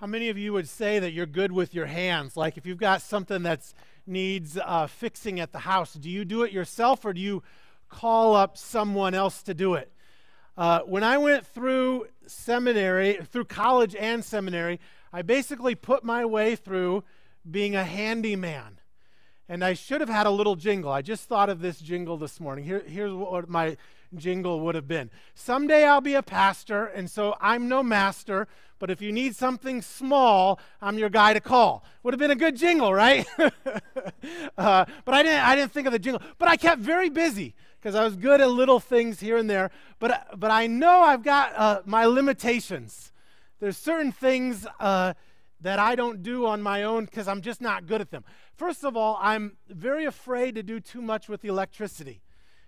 How many of you would say that you're good with your hands? Like if you've got something that needs uh, fixing at the house, do you do it yourself or do you call up someone else to do it? Uh, when I went through seminary, through college and seminary, I basically put my way through being a handyman. And I should have had a little jingle. I just thought of this jingle this morning. Here, here's what my jingle would have been. Someday I'll be a pastor, and so I'm no master, but if you need something small, I'm your guy to call. Would have been a good jingle, right? uh, but I didn't, I didn't think of the jingle. But I kept very busy because I was good at little things here and there. But, but I know I've got uh, my limitations. There's certain things uh, that I don't do on my own because I'm just not good at them. First of all, I'm very afraid to do too much with the electricity.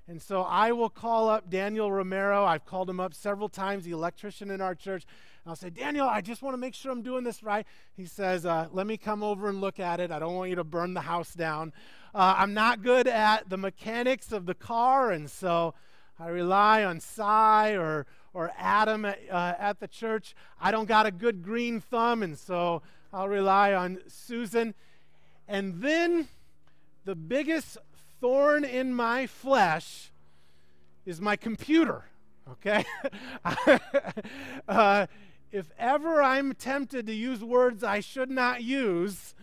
And so I will call up Daniel Romero. I've called him up several times, the electrician in our church. I'll say, Daniel, I just want to make sure I'm doing this right. He says, uh, Let me come over and look at it. I don't want you to burn the house down. Uh, I'm not good at the mechanics of the car, and so I rely on Cy or, or Adam at, uh, at the church. I don't got a good green thumb, and so I'll rely on Susan. And then the biggest thorn in my flesh is my computer, okay? uh, if ever I'm tempted to use words I should not use,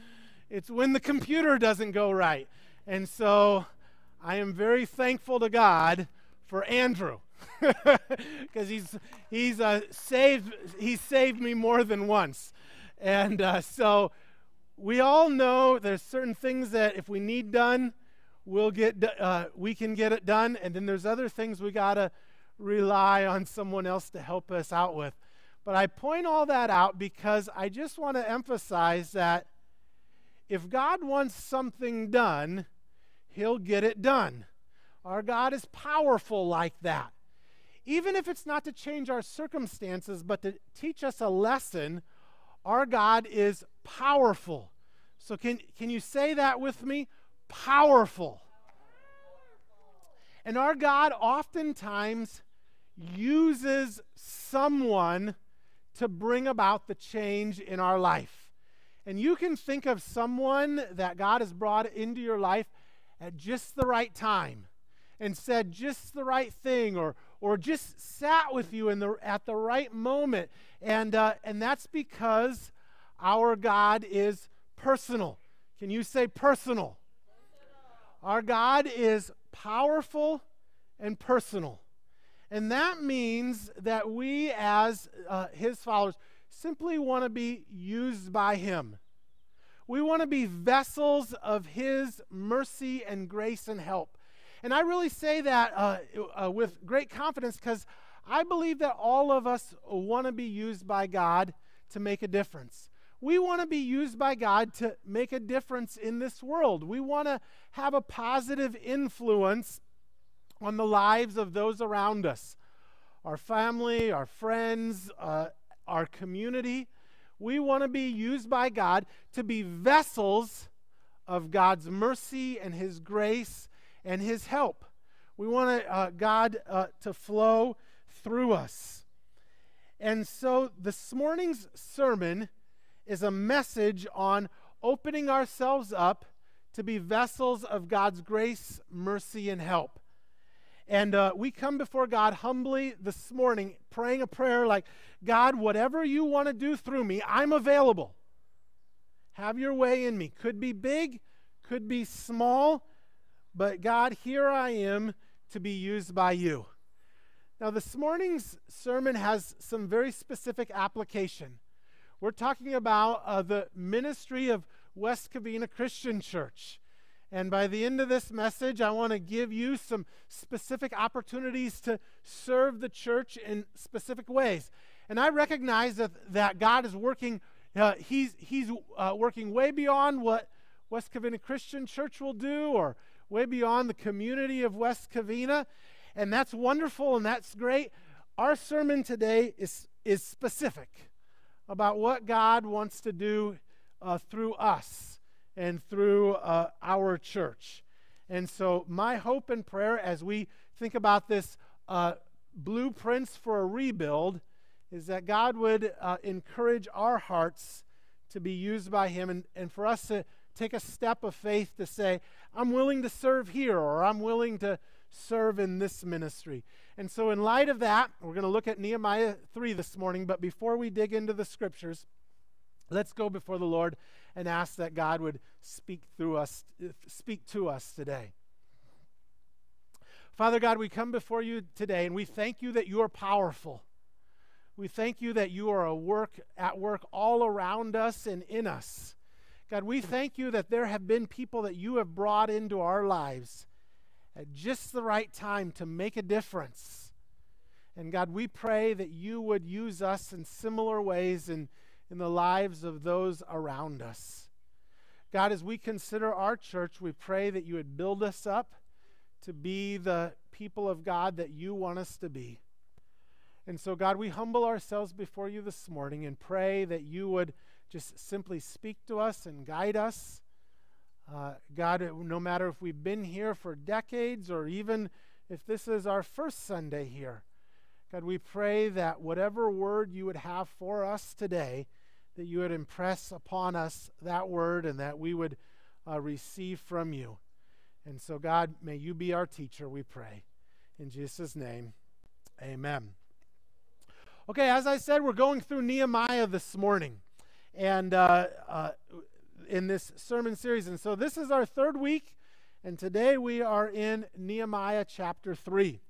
it's when the computer doesn't go right. And so I am very thankful to God for Andrew because he's he's uh, saved he's saved me more than once, and uh, so we all know there's certain things that if we need done, we'll get uh, we can get it done, and then there's other things we gotta rely on someone else to help us out with. But I point all that out because I just want to emphasize that if God wants something done, He'll get it done. Our God is powerful like that. Even if it's not to change our circumstances, but to teach us a lesson, our God is powerful. So, can, can you say that with me? Powerful. And our God oftentimes uses someone to bring about the change in our life. And you can think of someone that God has brought into your life at just the right time and said just the right thing or, or just sat with you in the, at the right moment. And, uh, and that's because our God is personal. Can you say personal? Our God is powerful and personal. And that means that we, as uh, His followers, simply want to be used by Him. We want to be vessels of His mercy and grace and help. And I really say that uh, uh, with great confidence because I believe that all of us want to be used by God to make a difference. We want to be used by God to make a difference in this world. We want to have a positive influence on the lives of those around us our family, our friends, uh, our community. We want to be used by God to be vessels of God's mercy and His grace and His help. We want uh, God uh, to flow through us. And so this morning's sermon is a message on opening ourselves up to be vessels of God's grace, mercy, and help. And uh, we come before God humbly this morning, praying a prayer like, God, whatever you want to do through me, I'm available. Have your way in me. Could be big, could be small, but God, here I am to be used by you. Now, this morning's sermon has some very specific application. We're talking about uh, the ministry of West Covina Christian Church. And by the end of this message, I want to give you some specific opportunities to serve the church in specific ways. And I recognize that, that God is working, uh, He's, he's uh, working way beyond what West Covina Christian Church will do or way beyond the community of West Covina. And that's wonderful and that's great. Our sermon today is, is specific about what God wants to do uh, through us and through uh, our church. And so, my hope and prayer as we think about this uh, blueprints for a rebuild is that God would uh, encourage our hearts to be used by Him and, and for us to take a step of faith to say, I'm willing to serve here or I'm willing to serve in this ministry. And so, in light of that, we're going to look at Nehemiah 3 this morning. But before we dig into the scriptures, let's go before the Lord and ask that God would speak through us, speak to us today. Father God, we come before you today and we thank you that you are powerful. We thank you that you are a work at work all around us and in us. God, we thank you that there have been people that you have brought into our lives at just the right time to make a difference. And God, we pray that you would use us in similar ways in, in the lives of those around us. God, as we consider our church, we pray that you would build us up to be the people of God that you want us to be. And so, God, we humble ourselves before you this morning and pray that you would just simply speak to us and guide us. Uh, God, no matter if we've been here for decades or even if this is our first Sunday here, God, we pray that whatever word you would have for us today, that you would impress upon us that word and that we would uh, receive from you. And so, God, may you be our teacher, we pray. In Jesus' name, amen. Okay, as I said, we're going through Nehemiah this morning and uh, uh, in this sermon series. And so this is our third week, and today we are in Nehemiah chapter 3.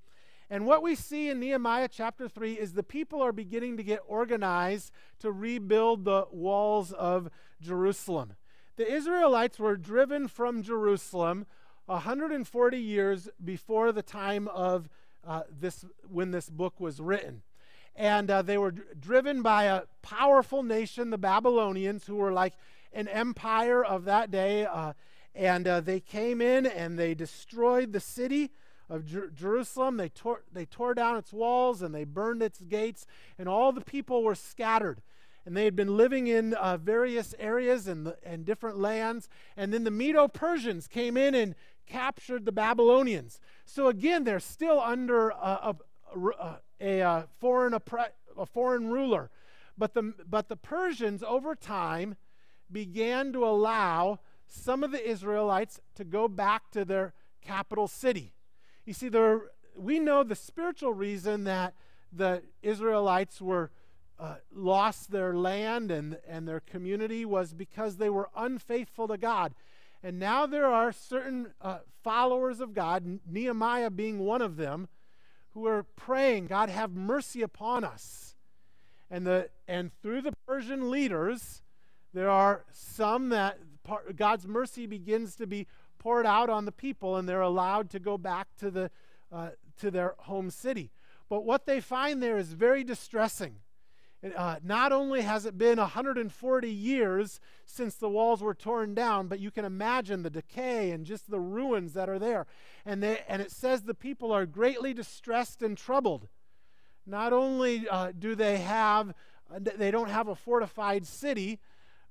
And what we see in Nehemiah chapter 3 is the people are beginning to get organized to rebuild the walls of Jerusalem. The Israelites were driven from Jerusalem 140 years before the time of uh, this when this book was written and uh, they were d- driven by a powerful nation, the Babylonians, who were like an empire of that day. Uh, and uh, they came in and they destroyed the city of Jer- Jerusalem. They tore, they tore down its walls and they burned its gates, and all the people were scattered. And they had been living in uh, various areas and, and different lands. And then the Medo Persians came in and captured the Babylonians. So again, they're still under a, a, a, a foreign, a foreign ruler. But the, but the Persians, over time, began to allow some of the Israelites to go back to their capital city. You see, there, we know the spiritual reason that the Israelites were uh, lost their land and, and their community was because they were unfaithful to God. And now there are certain uh, followers of God, Nehemiah being one of them, who are praying, God, have mercy upon us. And, the, and through the Persian leaders, there are some that God's mercy begins to be poured out on the people, and they're allowed to go back to, the, uh, to their home city. But what they find there is very distressing. Uh, not only has it been 140 years since the walls were torn down, but you can imagine the decay and just the ruins that are there. And, they, and it says the people are greatly distressed and troubled. Not only uh, do they have, uh, they don't have a fortified city,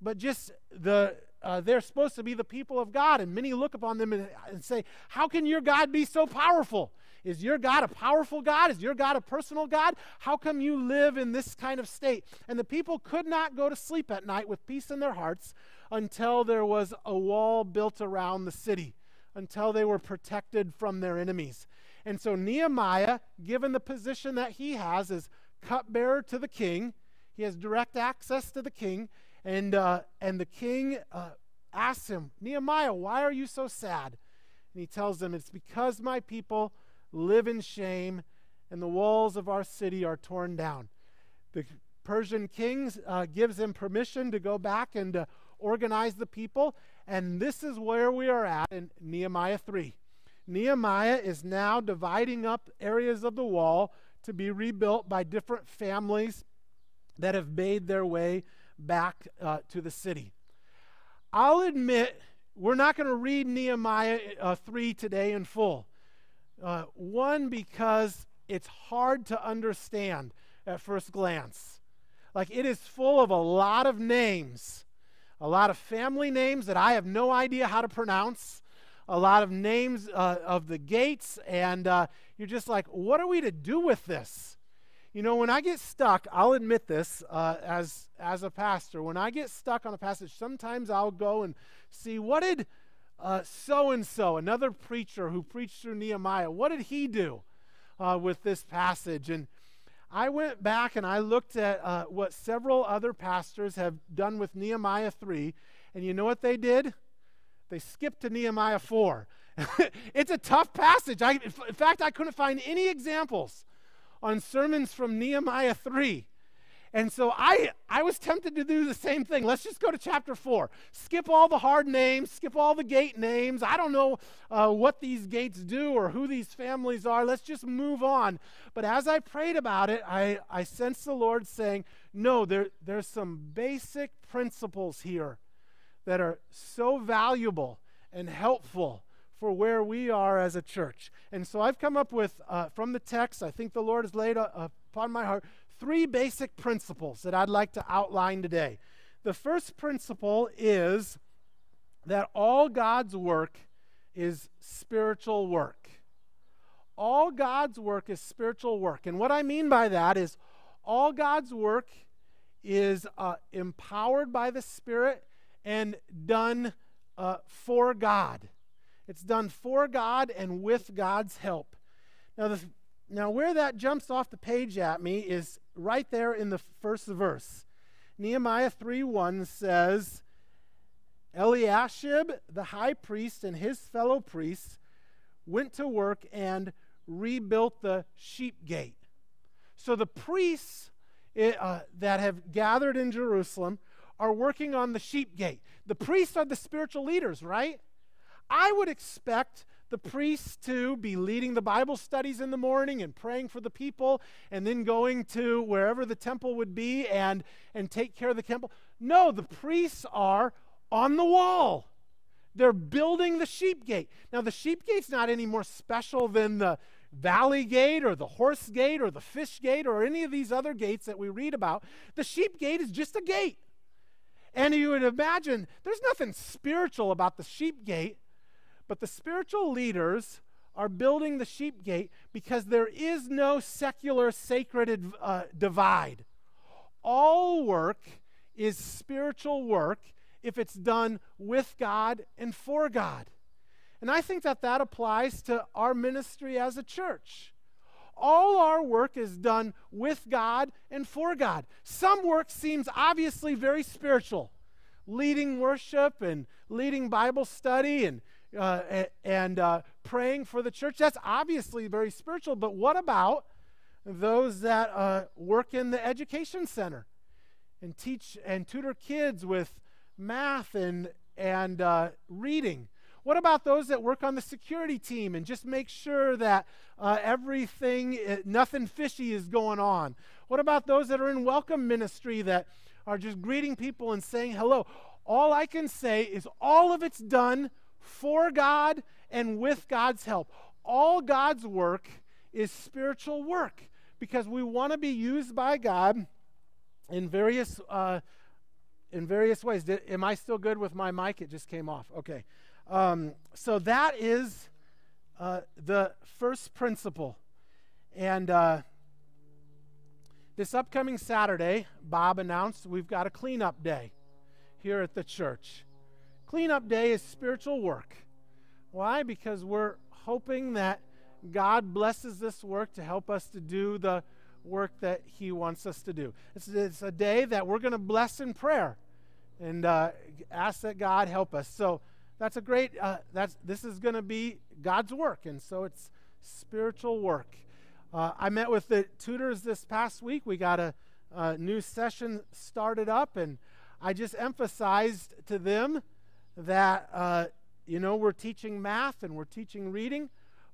but just the, uh, they're supposed to be the people of God. And many look upon them and, and say, How can your God be so powerful? Is your God a powerful God? Is your God a personal God? How come you live in this kind of state? And the people could not go to sleep at night with peace in their hearts until there was a wall built around the city, until they were protected from their enemies. And so Nehemiah, given the position that he has as cupbearer to the king, he has direct access to the king, and, uh, and the king uh, asks him, Nehemiah, why are you so sad? And he tells them, It's because my people live in shame, and the walls of our city are torn down. The Persian king uh, gives him permission to go back and uh, organize the people, and this is where we are at in Nehemiah 3. Nehemiah is now dividing up areas of the wall to be rebuilt by different families that have made their way back uh, to the city. I'll admit, we're not going to read Nehemiah uh, 3 today in full. Uh, one, because it's hard to understand at first glance. Like it is full of a lot of names, a lot of family names that I have no idea how to pronounce, a lot of names uh, of the gates, and uh, you're just like, what are we to do with this? You know, when I get stuck, I'll admit this uh, as, as a pastor. When I get stuck on a passage, sometimes I'll go and see what did so and so, another preacher who preached through Nehemiah, what did he do uh, with this passage? And I went back and I looked at uh, what several other pastors have done with Nehemiah 3, and you know what they did? They skipped to Nehemiah 4. it's a tough passage. I, in fact, I couldn't find any examples on sermons from Nehemiah 3. And so I, I was tempted to do the same thing. Let's just go to chapter 4. Skip all the hard names, skip all the gate names. I don't know uh, what these gates do or who these families are. Let's just move on. But as I prayed about it, I, I sensed the Lord saying, No, there, there's some basic principles here that are so valuable and helpful for where we are as a church. And so I've come up with, uh, from the text, I think the Lord has laid uh, upon my heart three basic principles that I'd like to outline today. The first principle is that all God's work is spiritual work. All God's work is spiritual work. And what I mean by that is all God's work is uh, empowered by the Spirit and done uh, for God. It's done for God and with God's help. Now, the, now, where that jumps off the page at me is right there in the first verse. Nehemiah 3:1 says, Eliashib, the high priest, and his fellow priests went to work and rebuilt the sheep gate. So the priests eh, uh, that have gathered in Jerusalem are working on the sheep gate. The priests are the spiritual leaders, right? I would expect the priests to be leading the Bible studies in the morning and praying for the people and then going to wherever the temple would be and, and take care of the temple. No, the priests are on the wall. They're building the sheep gate. Now, the sheep gate's not any more special than the valley gate or the horse gate or the fish gate or any of these other gates that we read about. The sheep gate is just a gate. And you would imagine there's nothing spiritual about the sheep gate but the spiritual leaders are building the sheep gate because there is no secular sacred uh, divide. All work is spiritual work if it's done with God and for God. And I think that that applies to our ministry as a church. All our work is done with God and for God. Some work seems obviously very spiritual, leading worship and leading Bible study and uh, and uh, praying for the church. That's obviously very spiritual, but what about those that uh, work in the education center and teach and tutor kids with math and, and uh, reading? What about those that work on the security team and just make sure that uh, everything, uh, nothing fishy is going on? What about those that are in welcome ministry that are just greeting people and saying hello? All I can say is all of it's done for God and with God's help. All God's work is spiritual work because we want to be used by God in various uh, in various ways. Did, am I still good with my mic? It just came off. Okay. Um, so that is uh, the first principle. And uh, this upcoming Saturday, Bob announced we've got a cleanup day here at the church. Cleanup day is spiritual work. Why? Because we're hoping that God blesses this work to help us to do the work that He wants us to do. It's, it's a day that we're going to bless in prayer and uh, ask that God help us. So that's a great. Uh, that's this is going to be God's work, and so it's spiritual work. Uh, I met with the tutors this past week. We got a, a new session started up, and I just emphasized to them that, uh, you know, we're teaching math and we're teaching reading,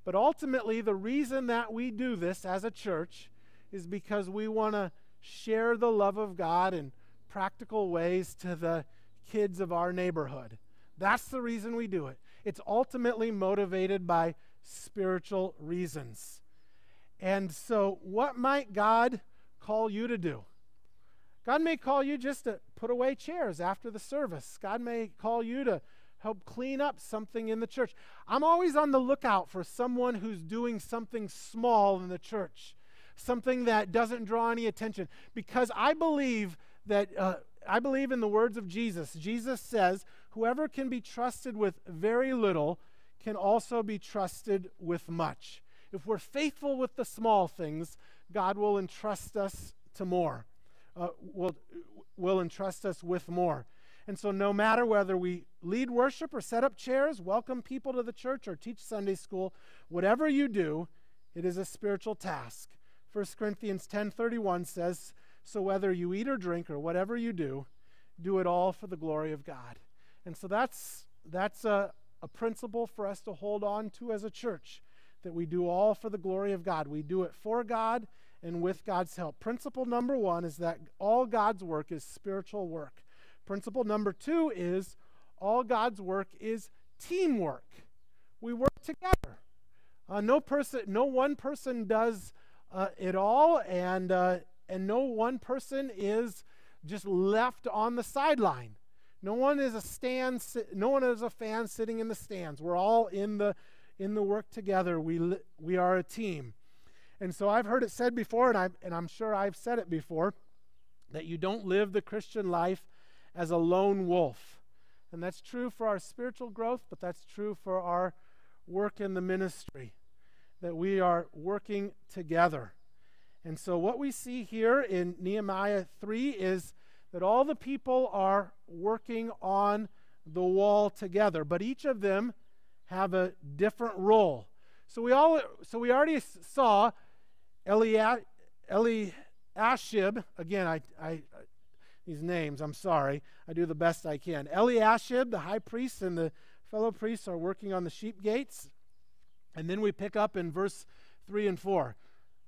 but ultimately the reason that we do this as a church is because we want to share the love of God in practical ways to the kids of our neighborhood. That's the reason we do it. It's ultimately motivated by spiritual reasons. And so, what might God call you to do? God may call you just to put away chairs after the service. God may call you to help clean up something in the church. I'm always on the lookout for someone who's doing something small in the church. something that doesn't draw any attention. Because I believe that, uh, I believe in the words of Jesus. Jesus says, Whoever can be trusted with very little can also be trusted with much. If we're faithful with the small things, God will entrust us to more, uh, will, will entrust us with more. And so, no matter whether we lead worship or set up chairs, welcome people to the church, or teach Sunday school, whatever you do, it is a spiritual task. 1 Corinthians 10:31 says, "So whether you eat or drink or whatever you do, do it all for the glory of God." And so that's that's a, a principle for us to hold on to as a church that we do all for the glory of God. We do it for God and with God's help. Principle number 1 is that all God's work is spiritual work. Principle number two is all God's work is teamwork. We work together. Uh, no person, no one person does uh, it all, and uh, and no one person is just left on the sideline. No one is a stand. No one is a fan sitting in the stands. We're all in the in the work together. We we are a team. And so I've heard it said before, and I and I'm sure I've said it before, that you don't live the Christian life as a lone wolf. And that's true for our spiritual growth, but that's true for our work in the ministry, that we are working together. And so, what we see here in Nehemiah 3 is that all the people are working on the wall together, but each of them have a different role. So we all so we already saw Eliashib. Again, I, I these names. I'm sorry. I do the best I can. Eliashib, the high priest, and the fellow priests are working on the sheep gates. And then we pick up in verse 3 and 4.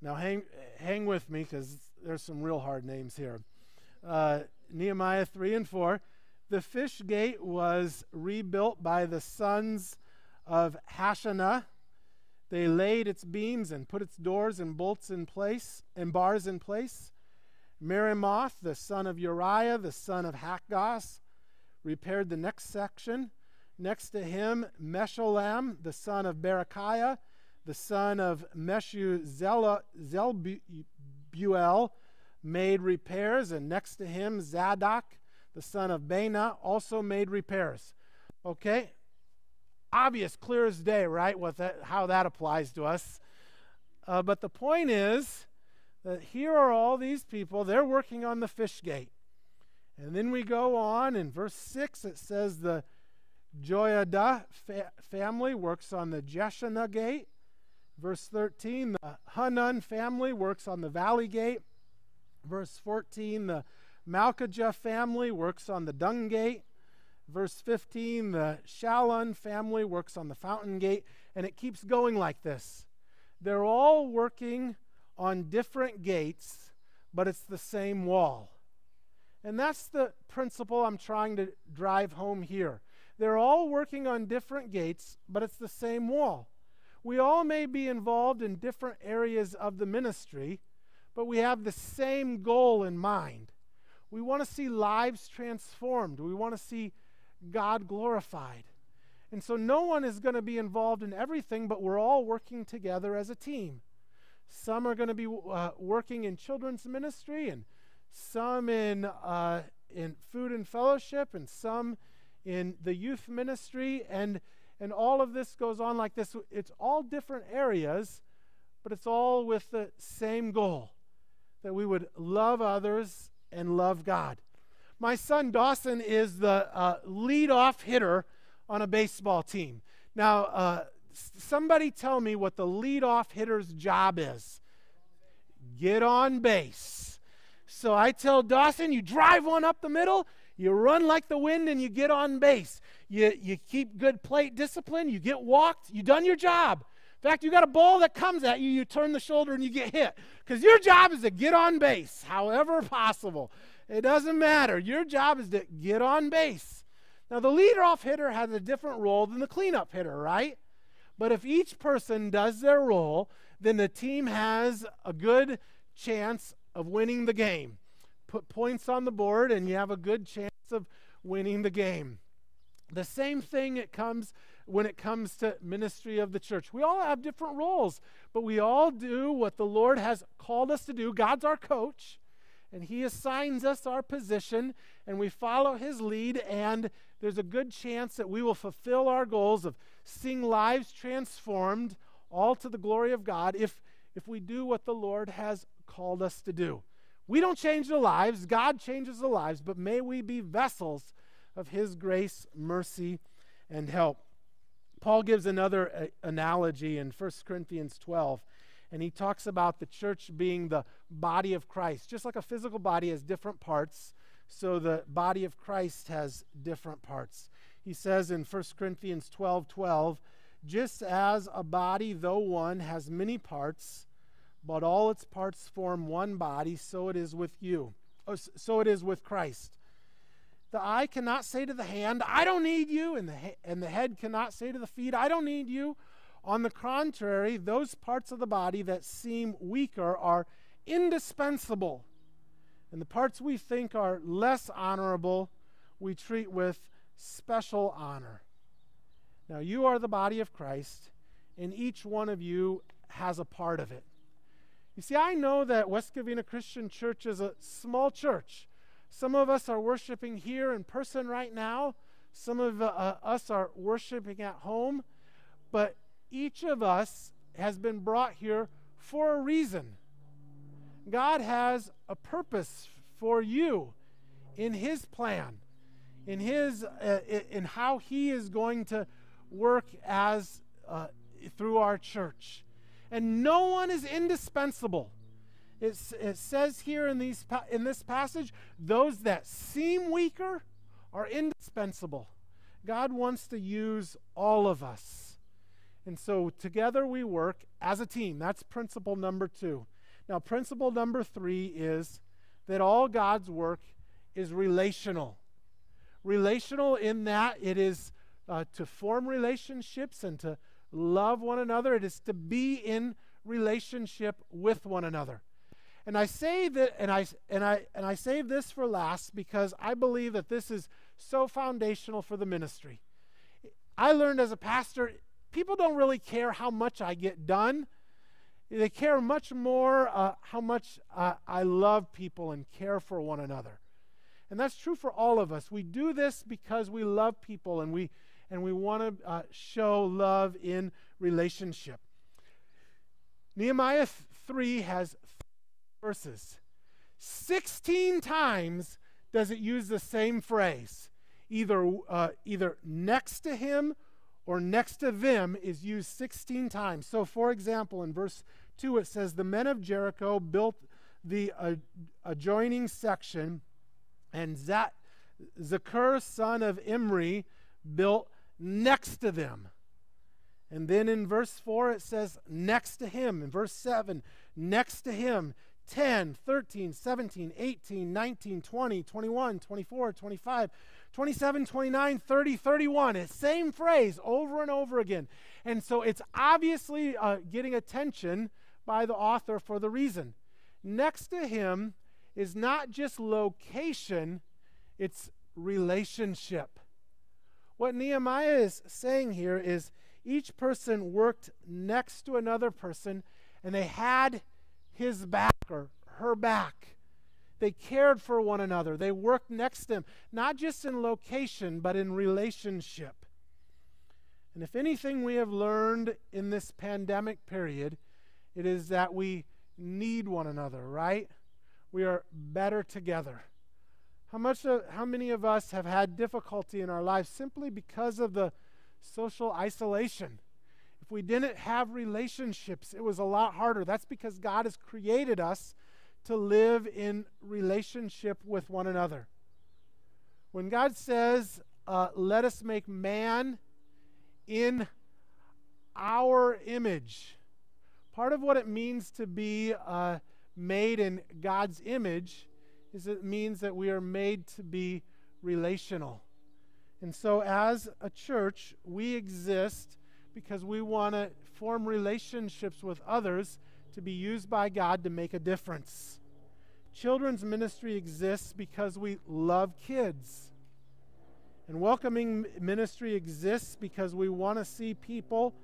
Now, hang, hang with me because there's some real hard names here. Uh, Nehemiah 3 and 4. The fish gate was rebuilt by the sons of Hassenaah. They laid its beams and put its doors and bolts in place and bars in place. Meremoth, the son of Uriah, the son of Hakkoz, repaired the next section. Next to him, Meshullam, the son of Berechiah, the son of Meshuzelbuel, made repairs. And next to him, Zadok, the son of Baana, also made repairs. Okay? Obvious, clear as day, right? What that, how that applies to us. Uh, but the point is, that here are all these people, they're working on the fish gate. And then we go on in verse 6, it says the Joiada fa- family works on the Jeshanah gate. Verse 13, the Hanun family works on the valley gate. Verse 14, the Malchijah family works on the dung gate. Verse 15, the Shallun family works on the fountain gate. And it keeps going like this. They're all working on different gates, but it's the same wall. And that's the principle I'm trying to drive home here. They're all working on different gates, but it's the same wall. We all may be involved in different areas of the ministry, but we have the same goal in mind. We want to see lives transformed, we want to see God glorified. And so no one is going to be involved in everything, but we're all working together as a team. Some are going to be uh, working in children's ministry, and some in, uh, in food and fellowship, and some in the youth ministry. And, and all of this goes on like this. It's all different areas, but it's all with the same goal that we would love others and love God. My son Dawson is the uh, lead-off hitter on a baseball team. Now, uh, somebody tell me what the leadoff hitter's job is. Get on base. So I tell Dawson, you drive one up the middle, you run like the wind, and you get on base. You, you keep good plate discipline, you get walked, you done your job. In fact, you got a ball that comes at you, you turn the shoulder and you get hit. Because your job is to get on base, however possible. It doesn't matter. Your job is to get on base. Now, the leadoff hitter has a different role than the cleanup hitter, right? But if each person does their role, then the team has a good chance of winning the game. Put points on the board, and you have a good chance of winning the game. The same thing it comes when it comes to ministry of the church. We all have different roles, but we all do what the Lord has called us to do. God's our coach, and He assigns us our position, and we follow His lead, and there's a good chance that we will fulfill our goals of seeing lives transformed, all to the glory of God, if, if we do what the Lord has called us to do. We don't change the lives, God changes the lives, but may we be vessels of His grace, mercy, and help. Paul gives another uh, analogy in 1 Corinthians 12, and he talks about the church being the body of Christ. Just like a physical body has different parts, so the body of Christ has different parts. He says in 1 Corinthians 12 12, just as a body, though one, has many parts, but all its parts form one body, so it is with you. Oh, so it is with Christ. The eye cannot say to the hand, I don't need you, and the, and the head cannot say to the feet, I don't need you. On the contrary, those parts of the body that seem weaker are indispensable. And the parts we think are less honorable, we treat with special honor. Now, you are the body of Christ, and each one of you has a part of it. You see, I know that West Covina Christian Church is a small church. Some of us are worshiping here in person right now. Some of uh, us are worshiping at home. But each of us has been brought here for a reason. God has a purpose for you in His plan, in His, uh, in how He is going to work as uh, through our church. And no one is indispensable. It, it says here in, these, in this passage, those that seem weaker are indispensable. God wants to use all of us. And so together we work as a team. That's principle number two. Now, principle number three is that all God's work is relational. Relational in that it is uh, to form relationships and to love one another, it is to be in relationship with one another. And I say that and I and I and I save this for last because I believe that this is so foundational for the ministry. I learned as a pastor, people don't really care how much I get done. They care much more uh, how much uh, I love people and care for one another. And that's true for all of us. We do this because we love people and we and we want to uh, show love in relationship. Nehemiah 3 has verses. 16 times does it use the same phrase. Either, uh, either next to him or next to them is used 16 times. So, for example, in verse 2, it says, The men of Jericho built the uh, adjoining section, and Zat, Zakur, son of Imri, built next to them. And then in verse 4, it says, next to him. In verse 7, next to him. 10, 13, 17, 18, 19, 20, 21, 24, 25, 27, 29, 30, 31. It's same phrase over and over again. And so it's obviously uh, getting attention by the author for the reason. Next to him is not just location, it's relationship. What Nehemiah is saying here is each person worked next to another person and they had his back or her back. They cared for one another. They worked next to them, not just in location, but in relationship. And if anything we have learned in this pandemic period, it is that we need one another, right? We are better together. How much of, how many of us have had difficulty in our lives simply because of the social isolation? If we didn't have relationships, it was a lot harder. That's because God has created us to live in relationship with one another. When God says, uh, let us make man in our image, part of what it means to be uh, made in God's image is it means that we are made to be relational. And so, as a church, we exist because we want to form relationships with others to be used by God to make a difference. Children's ministry exists because we love kids. And welcoming ministry exists because we want to see people,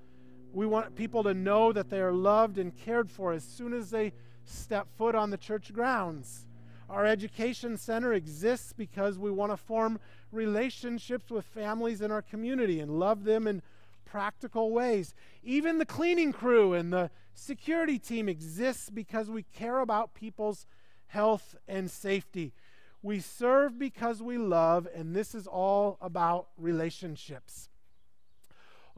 we want people to know that they are loved and cared for as soon as they step foot on the church grounds. Our education center exists because we want to form relationships with families in our community and love them in practical ways. Even the cleaning crew and the security team exists because we care about people's health and safety. We serve because we love, and this is all about relationships.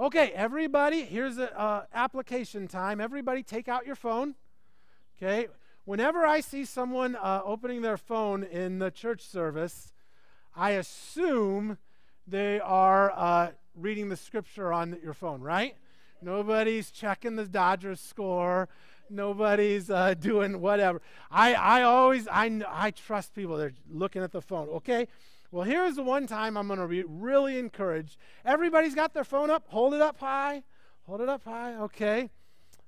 Okay, everybody, here's an uh, application time. Everybody, take out your phone. Okay, whenever I see someone uh, opening their phone in the church service, I assume they are uh, reading the scripture on your phone, right? Nobody's checking the Dodgers score. Nobody's uh, doing whatever. I, I always, I, I trust people. They're looking at the phone. Okay. Well, here's the one time I'm going to be really encouraged. Everybody's got their phone up. Hold it up high. Hold it up high. Okay.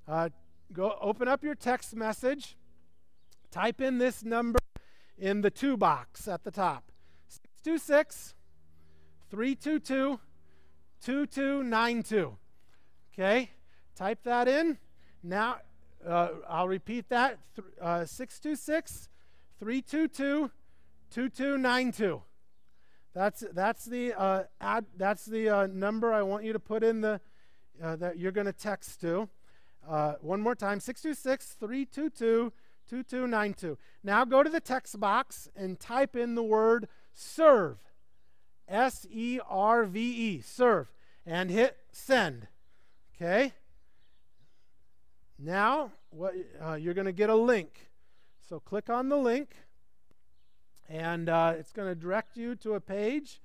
Uh, go open up your text message. Type in this number in the to box at the top 626 322 2292. Okay? Type that in. Now, uh, I'll repeat that uh, 626 322 2292. That's, that's the, uh, ad, that's the uh, number I want you to put in the, uh, that you're going to text to. Uh, one more time 626 322 2292. Now go to the text box and type in the word serve. S E R V E, serve, and hit send. Okay? Now, what, uh, you're going to get a link. So click on the link, and uh, it's going to direct you to a page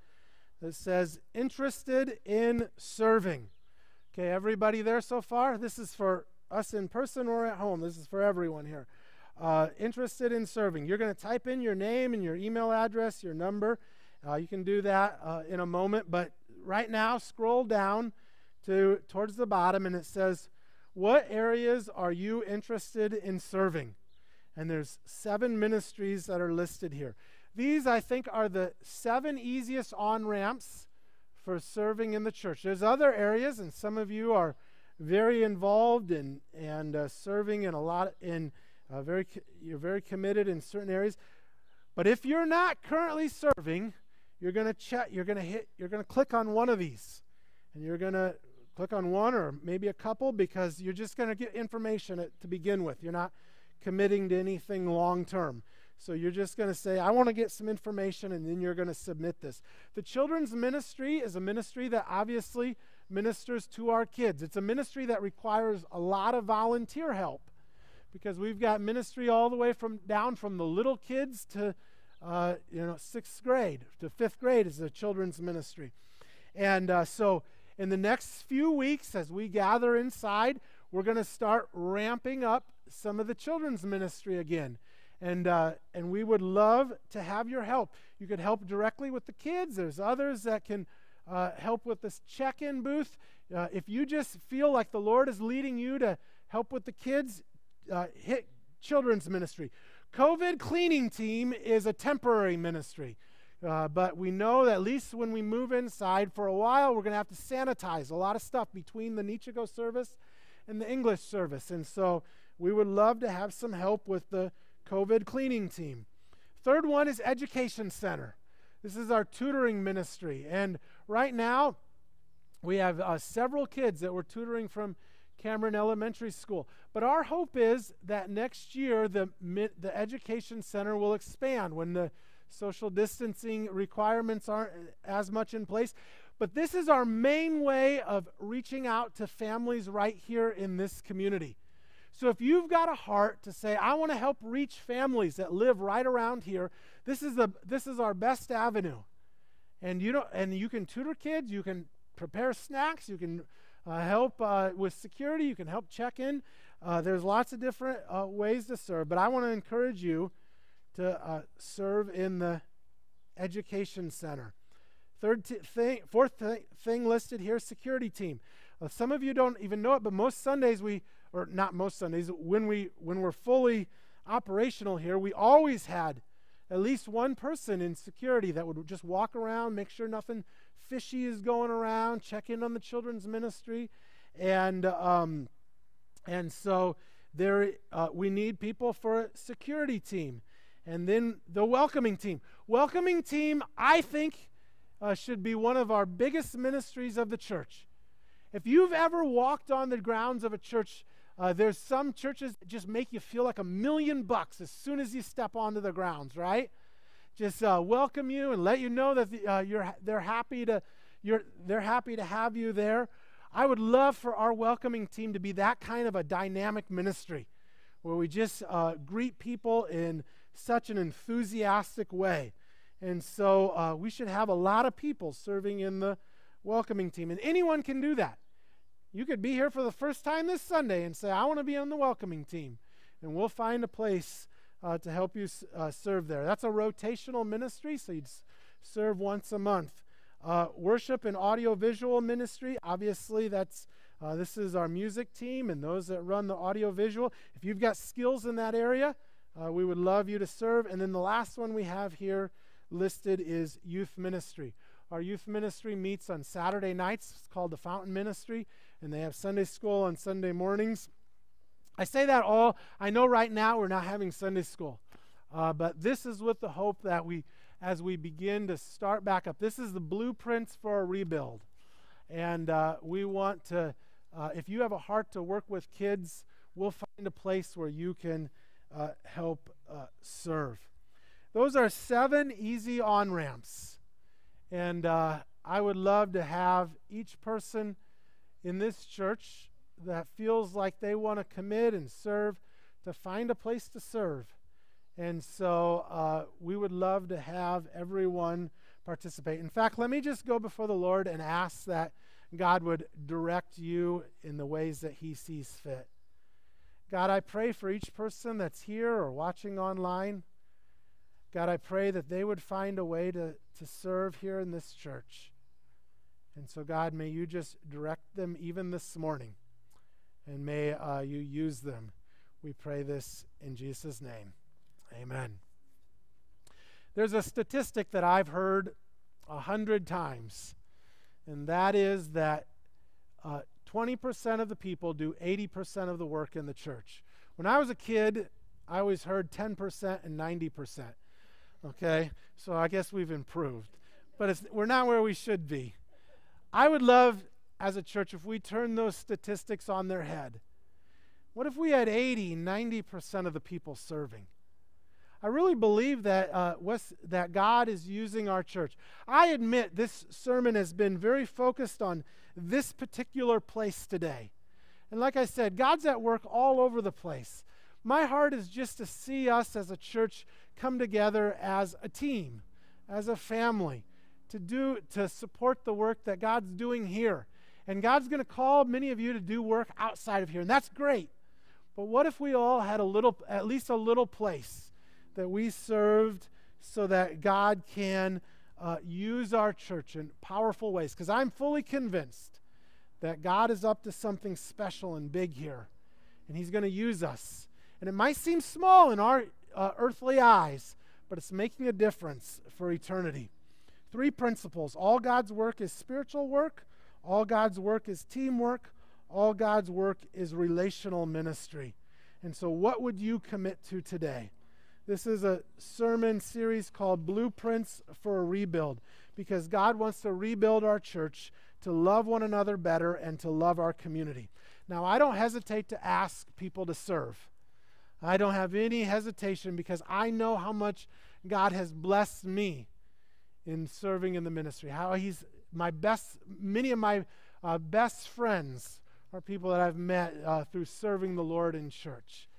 that says interested in serving. Okay, everybody there so far? This is for us in person or at home. This is for everyone here. Uh, interested in serving. You're going to type in your name and your email address, your number. Uh, you can do that uh, in a moment, but right now, scroll down to towards the bottom, and it says what areas are you interested in serving? And there's seven ministries that are listed here. These, I think, are the seven easiest on ramps for serving in the church. There's other areas, and some of you are very involved in and uh, serving in a lot in uh, very you're very committed in certain areas. But if you're not currently serving, you're going to check. You're going to hit. You're going to click on one of these, and you're going to click on one or maybe a couple because you're just going to get information at, to begin with. You're not committing to anything long term. So you're just going to say, I want to get some information, and then you're going to submit this. The children's ministry is a ministry that obviously ministers to our kids. It's a ministry that requires a lot of volunteer help because we've got ministry all the way from down from the little kids to uh, you know sixth grade to fifth grade is the children's ministry, and uh, so in the next few weeks, as we gather inside, we're going to start ramping up some of the children's ministry again. And, uh, and we would love to have your help. You could help directly with the kids. There's others that can uh, help with this check in booth. Uh, if you just feel like the Lord is leading you to help with the kids, uh, hit children's ministry. COVID cleaning team is a temporary ministry. Uh, but we know that at least when we move inside for a while, we're going to have to sanitize a lot of stuff between the Nichigo service and the English service. And so we would love to have some help with the COVID cleaning team. Third one is Education Center. This is our tutoring ministry. And right now, we have uh, several kids that we're tutoring from Cameron Elementary School. But our hope is that next year, the, the Education Center will expand when the social distancing requirements aren't as much in place. But this is our main way of reaching out to families right here in this community. So if you've got a heart to say, I want to help reach families that live right around here, this is, the, this is our best avenue. And you, know, and you can tutor kids, you can prepare snacks, you can help uh, with security, you can help check in. Uh, there's lots of different uh, ways to serve, but I want to encourage you to uh, serve in the education center. Third thing, fourth th- thing listed here, security team. Uh, some of you don't even know it, but most Sundays we, or not most Sundays, when we when we're fully operational here, we always had at least one person in security that would just walk around, make sure nothing fishy is going around, check in on the children's ministry, and um, and so there uh, we need people for a security team, and then the welcoming team. Welcoming team, I think, uh, should be one of our biggest ministries of the church. If you've ever walked on the grounds of a church, uh, there's some churches that just make you feel like a million bucks as soon as you step onto the grounds, right? Just uh, welcome you and let you know that the, uh, you're, they're happy to you're, they're happy to have you there. I would love for our welcoming team to be that kind of a dynamic ministry where we just uh, greet people in such an enthusiastic way. And so uh, we should have a lot of people serving in the welcoming team. And anyone can do that. You could be here for the first time this Sunday and say, I want to be on the welcoming team. And we'll find a place uh, to help you uh, serve there. That's a rotational ministry, so you'd serve once a month. Uh, worship and audiovisual ministry, obviously, that's uh, this is our music team and those that run the audiovisual. If you've got skills in that area, uh, we would love you to serve. And then the last one we have here listed is youth ministry. Our youth ministry meets on Saturday nights. It's called the Fountain Ministry, and they have Sunday school on Sunday mornings. I say that all, I know right now we're not having Sunday school, uh, but this is with the hope that we, as we begin to start back up, this is the blueprints for a rebuild. And uh, we want to, uh, if you have a heart to work with kids, we'll find a place where you can uh, help uh, serve. Those are seven easy on ramps. And uh, I would love to have each person in this church that feels like they want to commit and serve to find a place to serve. And so uh, we would love to have everyone participate. In fact, let me just go before the Lord and ask that God would direct you in the ways that He sees fit. God, I pray for each person that's here or watching online. God, I pray that they would find a way to, to serve here in this church. And so, God, may you just direct them even this morning and may uh, you use them. We pray this in Jesus' name. Amen. There's a statistic that I've heard a hundred times, and that is that uh, 20% of the people do 80% of the work in the church. When I was a kid, I always heard 10% and 90%. Okay? So I guess we've improved. But we're not where we should be. I would love as a church if we turn those statistics on their head? What if we had 80, 90% of the people serving? I really believe that, uh, West, that God is using our church. I admit this sermon has been very focused on this particular place today. And like I said, God's at work all over the place. My heart is just to see us as a church come together as a team, as a family, to do to support the work that God's doing here. And God's going to call many of you to do work outside of here, and that's great. But what if we all had a little, at least a little place that we served so that God can uh, use our church in powerful ways? Because I'm fully convinced that God is up to something special and big here, and He's going to use us. And it might seem small in our uh, earthly eyes, but it's making a difference for eternity. Three principles all God's work is spiritual work, all God's work is teamwork. All God's work is relational ministry. And so, what would you commit to today? This is a sermon series called Blueprints for a Rebuild because God wants to rebuild our church to love one another better and to love our community. Now, I don't hesitate to ask people to serve. I don't have any hesitation because I know how much God has blessed me in serving in the ministry, how He's my best, many of my uh, best friends are people that I've met uh, through serving the Lord in church,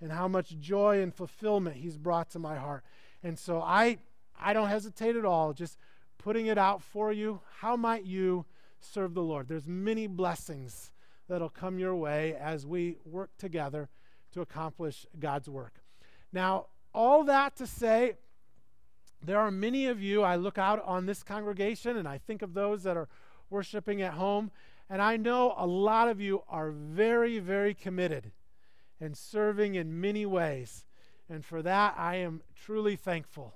and how much joy and fulfillment He's brought to my heart. And so I, I don't hesitate at all, just putting it out for you. How might you serve the Lord? There's many blessings that'll come your way as we work together to accomplish God's work. Now, all that to say, there are many of you, I look out on this congregation and I think of those that are worshiping at home, and I know a lot of you are very, very committed and serving in many ways. And for that, I am truly thankful.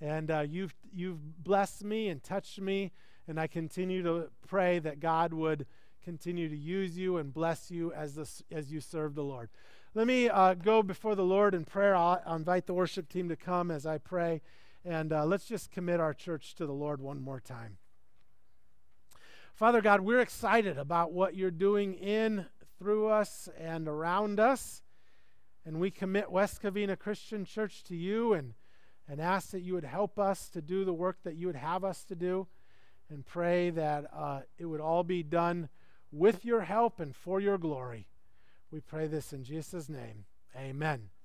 And uh, you've, you've blessed me and touched me, and I continue to pray that God would continue to use you and bless you as, as you serve the Lord. Let me uh, go before the Lord in prayer. I'll, I'll, invite the worship team to come as I pray, and uh, let's just commit our church to the Lord one more time. Father God, we're excited about what you're doing in, through us, and around us. And we commit West Covina Christian Church to you and, and ask that you would help us to do the work that you would have us to do and pray that uh, it would all be done with your help and for your glory. We pray this in Jesus' name. Amen.